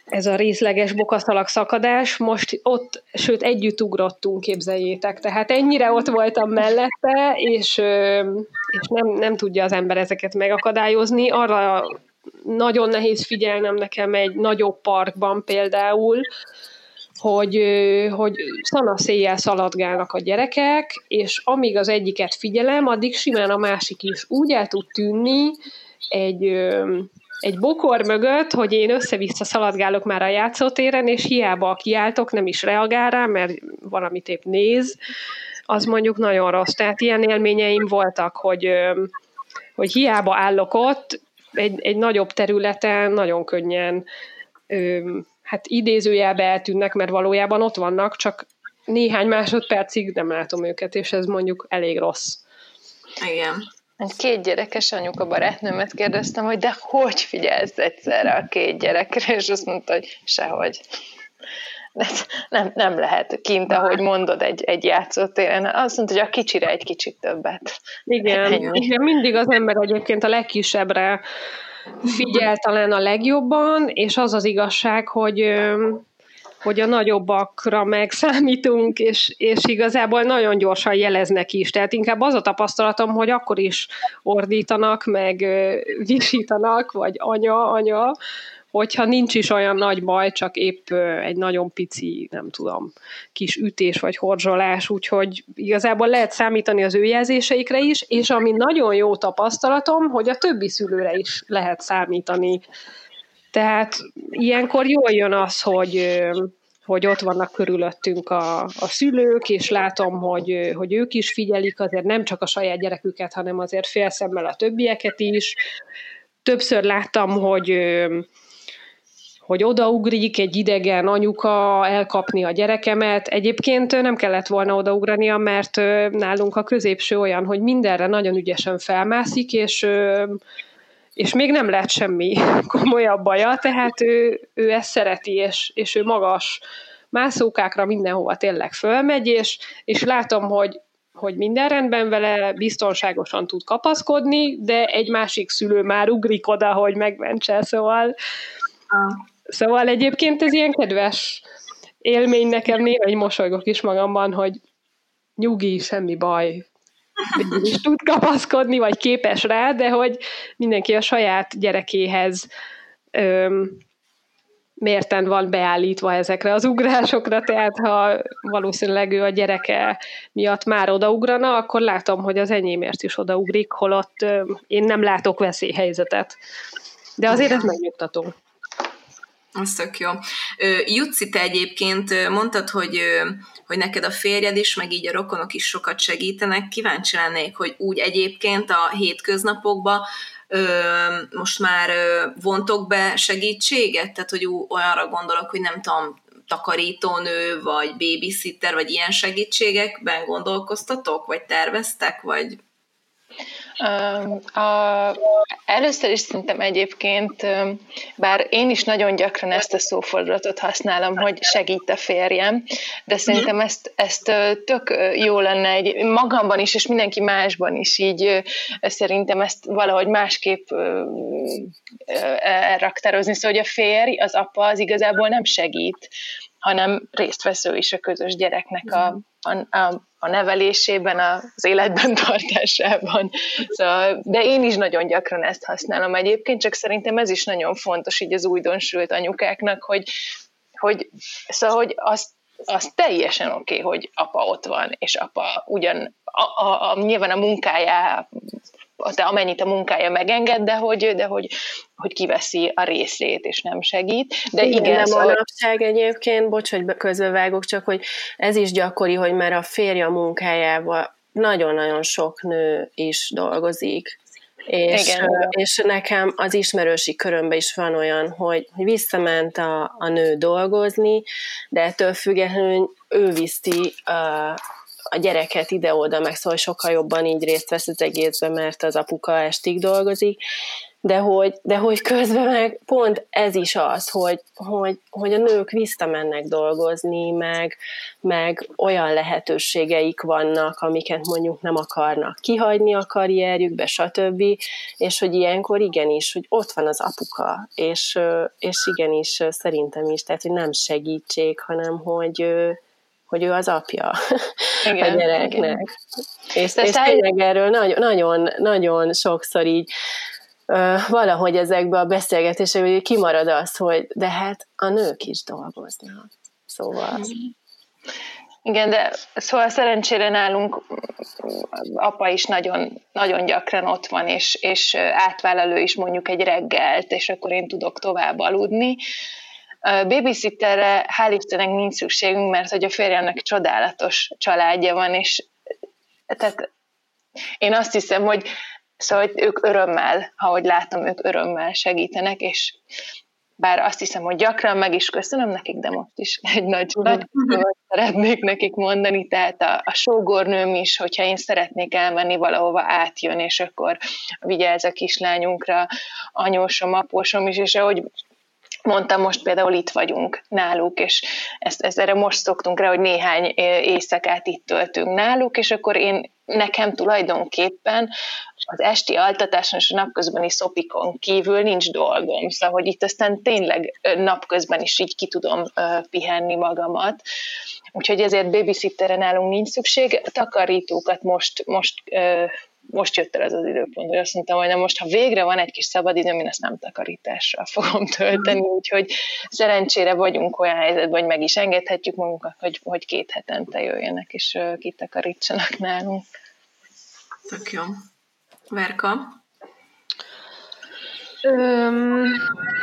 ez a részleges bokaszalag szakadás, most ott, sőt együtt ugrottunk, képzeljétek, tehát ennyire ott voltam mellette, és, és nem, nem tudja az ember ezeket megakadályozni. Arra nagyon nehéz figyelnem nekem egy nagyobb parkban például, hogy, hogy szanaszéjjel szaladgálnak a gyerekek, és amíg az egyiket figyelem, addig simán a másik is úgy el tud tűnni egy, egy bokor mögött, hogy én össze-vissza szaladgálok már a játszótéren, és hiába kiáltok, nem is reagál rá, mert valamit épp néz, az mondjuk nagyon rossz. Tehát ilyen élményeim voltak, hogy, hogy hiába állok ott, egy, egy nagyobb területen nagyon könnyen hát idézőjelbe eltűnnek, mert valójában ott vannak, csak néhány másodpercig nem látom őket, és ez mondjuk elég rossz. Igen. Egy két gyerekes anyuka barátnőmet kérdeztem, hogy de hogy figyelsz egyszerre a két gyerekre, és azt mondta, hogy sehogy. De nem, nem lehet kint, ahogy mondod, egy, egy játszótéren. Azt mondta, hogy a kicsire egy kicsit többet. Igen, igen, mindig az ember egyébként a legkisebbre figyel talán a legjobban, és az az igazság, hogy hogy a nagyobbakra meg számítunk, és, és igazából nagyon gyorsan jeleznek is. Tehát inkább az a tapasztalatom, hogy akkor is ordítanak, meg visítanak, vagy anya, anya, hogyha nincs is olyan nagy baj, csak épp egy nagyon pici, nem tudom, kis ütés vagy horzsolás, úgyhogy igazából lehet számítani az ő jelzéseikre is, és ami nagyon jó tapasztalatom, hogy a többi szülőre is lehet számítani. Tehát ilyenkor jól jön az, hogy hogy ott vannak körülöttünk a, a szülők, és látom, hogy, hogy ők is figyelik azért nem csak a saját gyereküket, hanem azért félszemmel a többieket is. Többször láttam, hogy hogy odaugrik egy idegen anyuka elkapni a gyerekemet. Egyébként nem kellett volna odaugrania, mert nálunk a középső olyan, hogy mindenre nagyon ügyesen felmászik, és, és még nem lett semmi komolyabb baja, tehát ő, ő ezt szereti, és, és ő magas mászókákra mindenhova tényleg fölmegy, és, és látom, hogy hogy minden rendben vele, biztonságosan tud kapaszkodni, de egy másik szülő már ugrik oda, hogy megmentse, szóval Szóval egyébként ez ilyen kedves élmény nekem, néha egy mosolygok is magamban, hogy nyugi, semmi baj, is tud kapaszkodni, vagy képes rá, de hogy mindenki a saját gyerekéhez öm, mérten van beállítva ezekre az ugrásokra, tehát ha valószínűleg ő a gyereke miatt már odaugrana, akkor látom, hogy az enyémért is odaugrik, holott öm, én nem látok veszélyhelyzetet. De azért ez megnyugtató. Az tök jó. Jutci, te egyébként mondtad, hogy, hogy neked a férjed is, meg így a rokonok is sokat segítenek. Kíváncsi lennék, hogy úgy egyébként a hétköznapokban most már vontok be segítséget? Tehát, hogy olyanra gondolok, hogy nem tudom, takarítónő, vagy babysitter, vagy ilyen segítségekben gondolkoztatok, vagy terveztek, vagy A, először is szerintem egyébként, bár én is nagyon gyakran ezt a szófordulatot használom, hogy segít a férjem, de szerintem ezt, ezt tök jó lenne egy magamban is, és mindenki másban is így szerintem ezt valahogy másképp elraktározni. Szóval, hogy a férj, az apa az igazából nem segít, hanem részt vesző is a közös gyereknek a, a, a, a nevelésében, az életben tartásában. Szóval, de én is nagyon gyakran ezt használom egyébként, csak szerintem ez is nagyon fontos így az újdonsült anyukáknak, hogy, hogy, szóval, hogy azt az teljesen oké, okay, hogy apa ott van, és apa ugyan a, a, a, nyilván a munkájá de amennyit a munkája megenged, de hogy, de hogy, hogy kiveszi a részét, és nem segít. De igen, igen nem szóval... manapság egyébként, bocs, hogy közölvágok, csak hogy ez is gyakori, hogy már a férje munkájával nagyon-nagyon sok nő is dolgozik. És, Igen. és nekem az ismerősi körömben is van olyan, hogy, hogy visszament a, a nő dolgozni, de ettől függetlenül ő viszi a, a gyereket ide-oda, meg szóval sokkal jobban így részt vesz az egészben, mert az apuka estig dolgozik, de hogy, de hogy közben meg pont ez is az, hogy, hogy, hogy a nők visszamennek dolgozni, meg, meg olyan lehetőségeik vannak, amiket mondjuk nem akarnak kihagyni a karrierjükbe, stb. És hogy ilyenkor igenis, hogy ott van az apuka, és, és igenis szerintem is, tehát hogy nem segítség, hanem hogy, hogy ő az apja igen, a gyereknek. Igen. És, és tényleg erről nagyon, nagyon, nagyon sokszor így uh, valahogy ezekbe a beszélgetésekbe kimarad az, hogy de hát a nők is dolgoznak. Szóval... Igen, de szóval szerencsére nálunk apa is nagyon, nagyon gyakran ott van, és, és átvállal is mondjuk egy reggelt, és akkor én tudok tovább aludni, Babysitterre hál' Istennek nincs szükségünk, mert hogy a férjemnek csodálatos családja van, és tehát én azt hiszem, hogy szóval hogy ők örömmel, ha hogy látom, ők örömmel segítenek, és bár azt hiszem, hogy gyakran meg is köszönöm nekik, de most is egy nagy, uh-huh. nagy szeretnék nekik mondani, tehát a, a sógornőm is, hogyha én szeretnék elmenni valahova, átjön, és akkor vigyáz a kislányunkra, anyósom, apósom is, és ahogy mondtam, most például itt vagyunk náluk, és ezt, ezt erre most szoktunk rá, hogy néhány éjszakát itt töltünk náluk, és akkor én nekem tulajdonképpen az esti altatáson és a napközbeni szopikon kívül nincs dolgom. Szóval, hogy itt aztán tényleg napközben is így ki tudom pihenni magamat. Úgyhogy ezért babysitterre nálunk nincs szükség. Takarítókat most, most most jött el ez az időpont, hogy azt mondtam, hogy na most, ha végre van egy kis szabadidőm, én ezt nem takarítással fogom tölteni, mm. úgyhogy szerencsére vagyunk olyan helyzetben, hogy meg is engedhetjük magunkat, hogy, hogy két hetente jöjjenek és kitakarítsanak nálunk. Tök jó. Verka? Öm,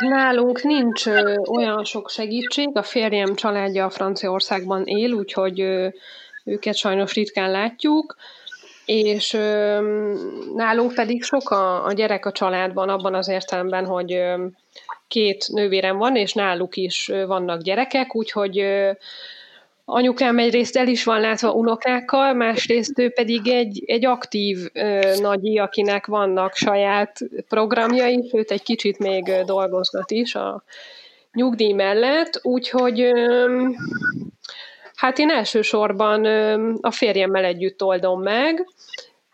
nálunk nincs ö, olyan sok segítség. A férjem családja Franciaországban él, úgyhogy ö, őket sajnos ritkán látjuk és ö, nálunk pedig sok a, a gyerek a családban abban az értelemben, hogy ö, két nővérem van, és náluk is vannak gyerekek, úgyhogy ö, anyukám egyrészt el is van látva unokákkal, másrészt ő pedig egy, egy aktív ö, nagyi, akinek vannak saját programjai, sőt egy kicsit még dolgozgat is a nyugdíj mellett, úgyhogy ö, Hát én elsősorban a férjemmel együtt oldom meg,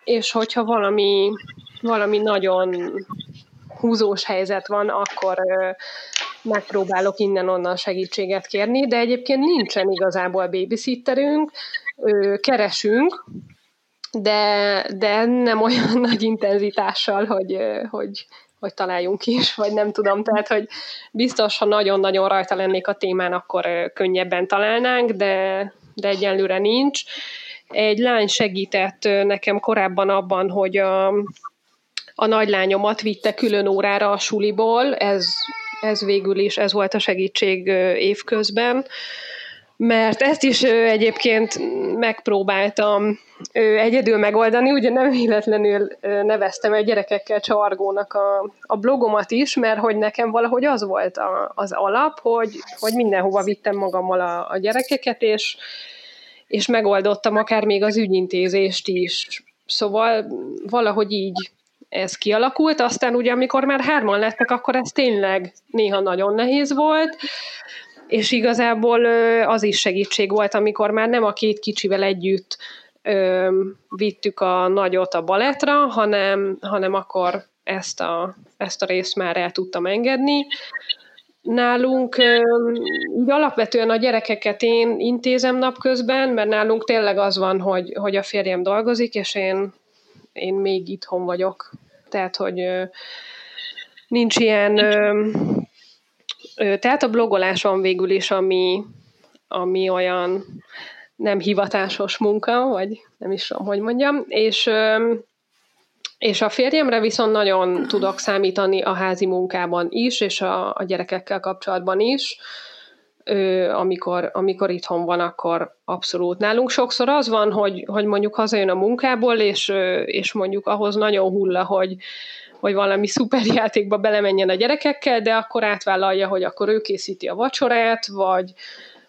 és hogyha valami, valami nagyon húzós helyzet van, akkor megpróbálok innen-onnan segítséget kérni, de egyébként nincsen igazából babysitterünk, keresünk, de, de nem olyan nagy intenzitással, hogy, hogy, hogy találjunk is, vagy nem tudom, tehát, hogy biztos, ha nagyon-nagyon rajta lennék a témán, akkor könnyebben találnánk, de, de egyenlőre nincs. Egy lány segített nekem korábban abban, hogy a, a nagylányomat vitte külön órára a suliból, ez, ez végül is, ez volt a segítség évközben, mert ezt is egyébként megpróbáltam egyedül megoldani, ugye nem véletlenül neveztem egy gyerekekkel csargónak a, a blogomat is, mert hogy nekem valahogy az volt a, az alap, hogy, hogy mindenhova vittem magammal a, a gyerekeket, és, és megoldottam akár még az ügyintézést is. Szóval valahogy így ez kialakult, aztán ugye amikor már hárman lettek, akkor ez tényleg néha nagyon nehéz volt, és igazából az is segítség volt, amikor már nem a két kicsivel együtt ö, vittük a nagyot a baletra, hanem, hanem akkor ezt a, ezt a részt már el tudtam engedni. Nálunk így alapvetően a gyerekeket én intézem napközben, mert nálunk tényleg az van, hogy, hogy a férjem dolgozik, és én, én még itthon vagyok. Tehát, hogy nincs ilyen... Tehát a blogolás van végül is, ami, ami olyan nem hivatásos munka, vagy nem is tudom, hogy mondjam, és és a férjemre viszont nagyon tudok számítani a házi munkában is, és a, a gyerekekkel kapcsolatban is. Ö, amikor, amikor itthon van, akkor abszolút. Nálunk sokszor az van, hogy, hogy mondjuk hazajön a munkából, és, és mondjuk ahhoz nagyon hulla, hogy, hogy valami szuperjátékba belemenjen a gyerekekkel, de akkor átvállalja, hogy akkor ő készíti a vacsorát, vagy,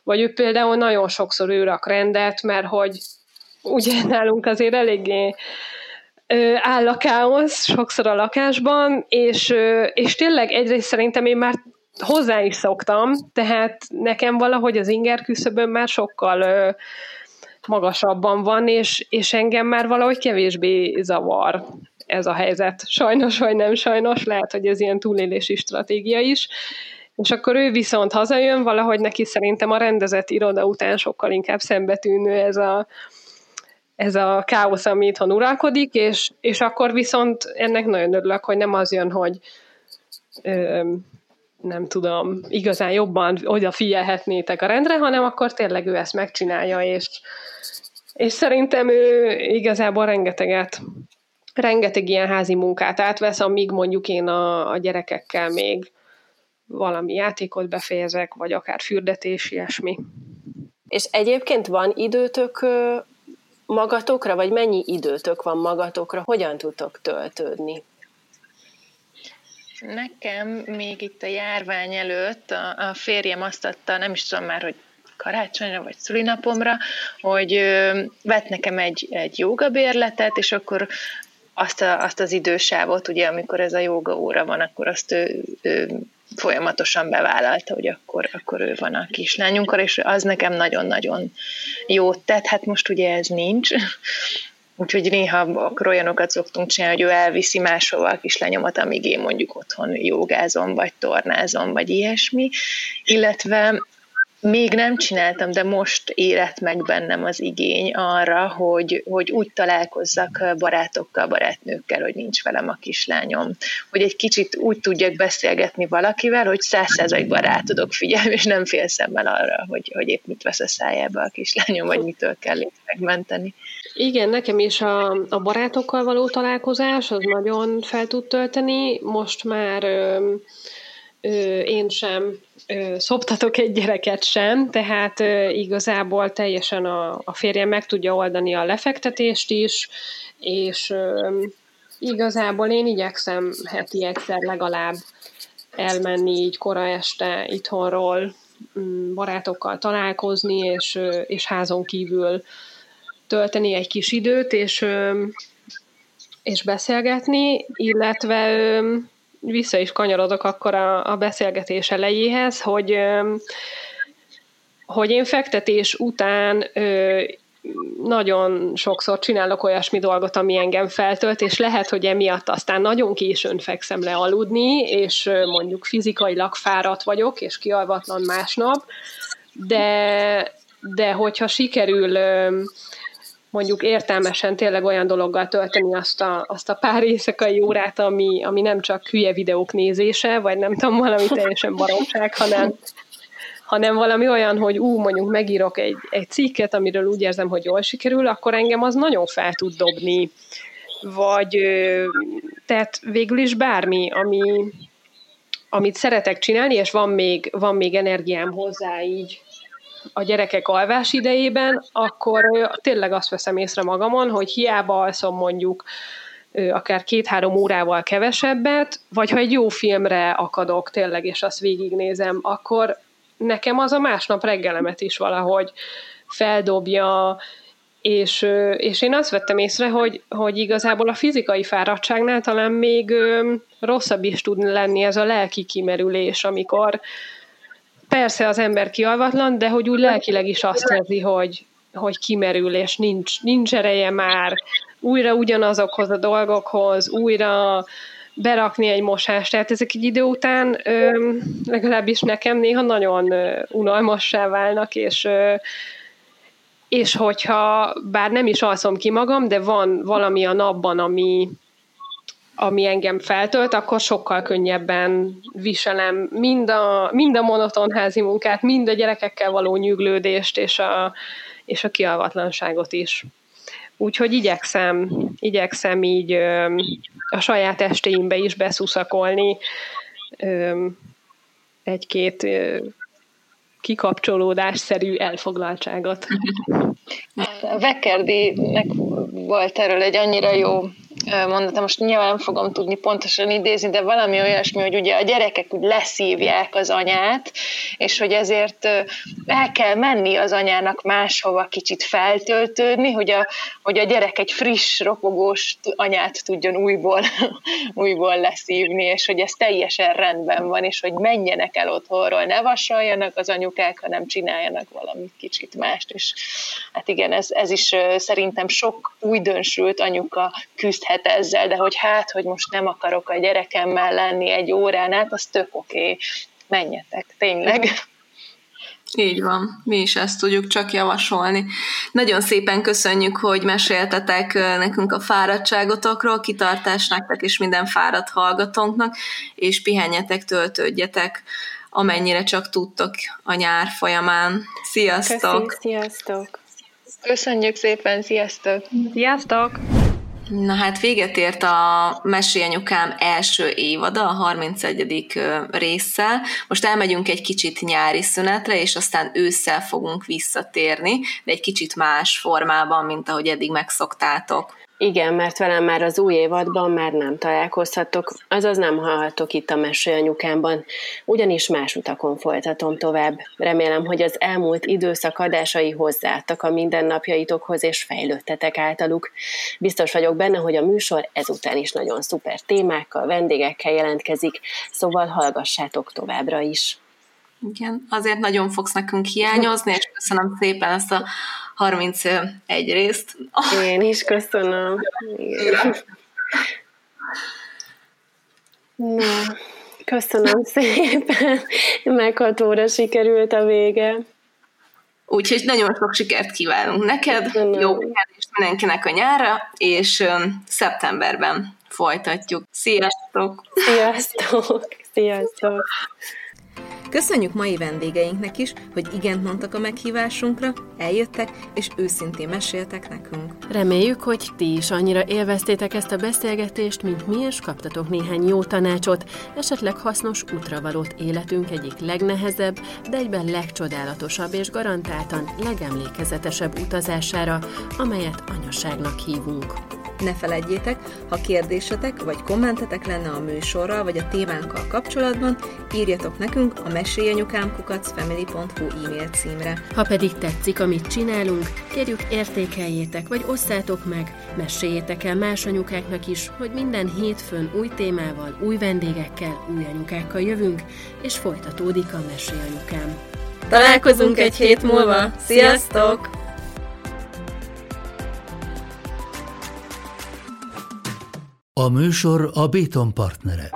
vagy ő például nagyon sokszor ő rak rendet, mert hogy ugye nálunk azért eléggé áll a káosz sokszor a lakásban, és, és tényleg egyrészt szerintem én már hozzá is szoktam, tehát nekem valahogy az inger küszöbön már sokkal magasabban van, és, és engem már valahogy kevésbé zavar ez a helyzet. Sajnos vagy nem sajnos, lehet, hogy ez ilyen túlélési stratégia is. És akkor ő viszont hazajön, valahogy neki szerintem a rendezett iroda után sokkal inkább szembetűnő ez a, ez a káosz, ami itthon uralkodik, és, és akkor viszont ennek nagyon örülök, hogy nem az jön, hogy ö, nem tudom, igazán jobban odafigyelhetnétek a rendre, hanem akkor tényleg ő ezt megcsinálja, és, és szerintem ő igazából rengeteget, rengeteg ilyen házi munkát átvesz, amíg mondjuk én a, a gyerekekkel még valami játékot befejezek, vagy akár fürdetés, ilyesmi. És egyébként van időtök magatokra, vagy mennyi időtök van magatokra, hogyan tudtok töltődni? Nekem még itt a járvány előtt a, a férjem azt adta, nem is tudom már, hogy karácsonyra vagy szülinapomra, hogy ö, vett nekem egy, egy jogabérletet, és akkor azt, a, azt az idősávot, ugye, amikor ez a joga óra van, akkor azt ő, ő folyamatosan bevállalta, hogy akkor, akkor ő van a kislányunkkal, és az nekem nagyon-nagyon jót tett. Hát most ugye ez nincs, Úgyhogy néha akkor olyanokat szoktunk csinálni, hogy ő elviszi máshova a kislányomat, amíg én mondjuk otthon jogázom, vagy tornázom, vagy ilyesmi. Illetve még nem csináltam, de most érett meg bennem az igény arra, hogy, hogy úgy találkozzak barátokkal, barátnőkkel, hogy nincs velem a kislányom. Hogy egy kicsit úgy tudjak beszélgetni valakivel, hogy százszerzalékban rá tudok figyelni, és nem fél szemmel arra, hogy, hogy épp mit vesz a szájába a kislányom, vagy mitől kell megmenteni. Igen, nekem is a, a barátokkal való találkozás az nagyon fel tud tölteni. Most már ö, ö, én sem szoptatok egy gyereket sem, tehát igazából teljesen a, a férjem meg tudja oldani a lefektetést is, és igazából én igyekszem heti egyszer legalább elmenni így kora este itthonról, mm, barátokkal találkozni, és, és házon kívül tölteni egy kis időt, és, és beszélgetni, illetve vissza is kanyarodok akkor a, a beszélgetés elejéhez, hogy, hogy én fektetés után nagyon sokszor csinálok olyasmi dolgot, ami engem feltölt, és lehet, hogy emiatt aztán nagyon későn fekszem le aludni, és mondjuk fizikailag fáradt vagyok, és kialvatlan másnap, de, de hogyha sikerül mondjuk értelmesen tényleg olyan dologgal tölteni azt a, azt a pár éjszakai órát, ami, ami nem csak hülye videók nézése, vagy nem tudom, valami teljesen baromság, hanem, hanem valami olyan, hogy ú, mondjuk megírok egy, egy cikket, amiről úgy érzem, hogy jól sikerül, akkor engem az nagyon fel tud dobni. Vagy tehát végül is bármi, ami, amit szeretek csinálni, és van még, van még energiám hozzá így a gyerekek alvás idejében, akkor tényleg azt veszem észre magamon, hogy hiába alszom mondjuk akár két-három órával kevesebbet, vagy ha egy jó filmre akadok tényleg, és azt végignézem, akkor nekem az a másnap reggelemet is valahogy feldobja, és, és én azt vettem észre, hogy, hogy igazából a fizikai fáradtságnál talán még rosszabb is tud lenni ez a lelki kimerülés, amikor persze az ember kialvatlan, de hogy úgy lelkileg is azt érzi, hogy, hogy kimerül, és nincs, nincs ereje már újra ugyanazokhoz a dolgokhoz, újra berakni egy mosást. Tehát ezek egy idő után ö, legalábbis nekem néha nagyon ö, unalmassá válnak, és ö, és hogyha, bár nem is alszom ki magam, de van valami a napban, ami, ami engem feltölt, akkor sokkal könnyebben viselem mind a, mind a monoton házi munkát, mind a gyerekekkel való nyüglődést, és a, és a kialvatlanságot is. Úgyhogy igyekszem, igyekszem így ö, a saját estéimbe is beszuszakolni ö, egy-két kikapcsolódásszerű elfoglaltságot. A Vekerdinek volt erről egy annyira jó mondatom, most nyilván nem fogom tudni pontosan idézni, de valami olyasmi, hogy ugye a gyerekek úgy leszívják az anyát, és hogy ezért el kell menni az anyának máshova kicsit feltöltődni, hogy a, hogy a gyerek egy friss, ropogós anyát tudjon újból, újból leszívni, és hogy ez teljesen rendben van, és hogy menjenek el otthonról, ne vasaljanak az anyukák, hanem csináljanak valamit kicsit mást, és hát igen, ez, ez is szerintem sok újdonsült anyuka küzdhet lehet ezzel, de hogy hát, hogy most nem akarok a gyerekemmel lenni egy órán át, az tök oké, okay. menjetek, tényleg. Így van, mi is ezt tudjuk csak javasolni. Nagyon szépen köszönjük, hogy meséltetek nekünk a fáradtságotokról, kitartás nektek és minden fáradt hallgatónknak, és pihenjetek, töltődjetek, amennyire csak tudtok a nyár folyamán. Sziasztok! Köszi, sziasztok! Köszönjük szépen, sziasztok! Sziasztok! Na hát véget ért a Mesélyanyukám első évada, a 31. résszel. Most elmegyünk egy kicsit nyári szünetre, és aztán ősszel fogunk visszatérni, de egy kicsit más formában, mint ahogy eddig megszoktátok. Igen, mert velem már az új évadban már nem találkozhatok, azaz nem hallhatok itt a mesélyanyukámban, ugyanis más utakon folytatom tovább. Remélem, hogy az elmúlt időszak adásai hozzáadtak a mindennapjaitokhoz és fejlődtetek általuk. Biztos vagyok benne, hogy a műsor ezután is nagyon szuper témákkal, vendégekkel jelentkezik, szóval hallgassátok továbbra is. Igen, azért nagyon fogsz nekünk hiányozni, és köszönöm szépen ezt a 31 részt. Én is köszönöm. Na, köszönöm szépen. Meghatóra sikerült a vége. Úgyhogy nagyon sok sikert kívánunk neked, köszönöm. jó pihenést mindenkinek a nyára, és szeptemberben folytatjuk. Sziasztok! Sziasztok! Sziasztok! Köszönjük mai vendégeinknek is, hogy igent mondtak a meghívásunkra, eljöttek és őszintén meséltek nekünk. Reméljük, hogy ti is annyira élveztétek ezt a beszélgetést, mint mi, és kaptatok néhány jó tanácsot, esetleg hasznos útravalót életünk egyik legnehezebb, de egyben legcsodálatosabb és garantáltan legemlékezetesebb utazására, amelyet anyaságnak hívunk. Ne felejtjétek, ha kérdésetek vagy kommentetek lenne a műsorral vagy a témánkkal kapcsolatban, írjatok nekünk a mesélyanyukámkukacfamily.hu e-mail címre. Ha pedig tetszik, amit csinálunk, kérjük értékeljétek vagy osszátok meg, meséljétek el más anyukáknak is, hogy minden hétfőn új témával, új vendégekkel, új anyukákkal jövünk, és folytatódik a Mesélyanyukám. Találkozunk egy hét múlva! Sziasztok! A műsor a Béton partnere.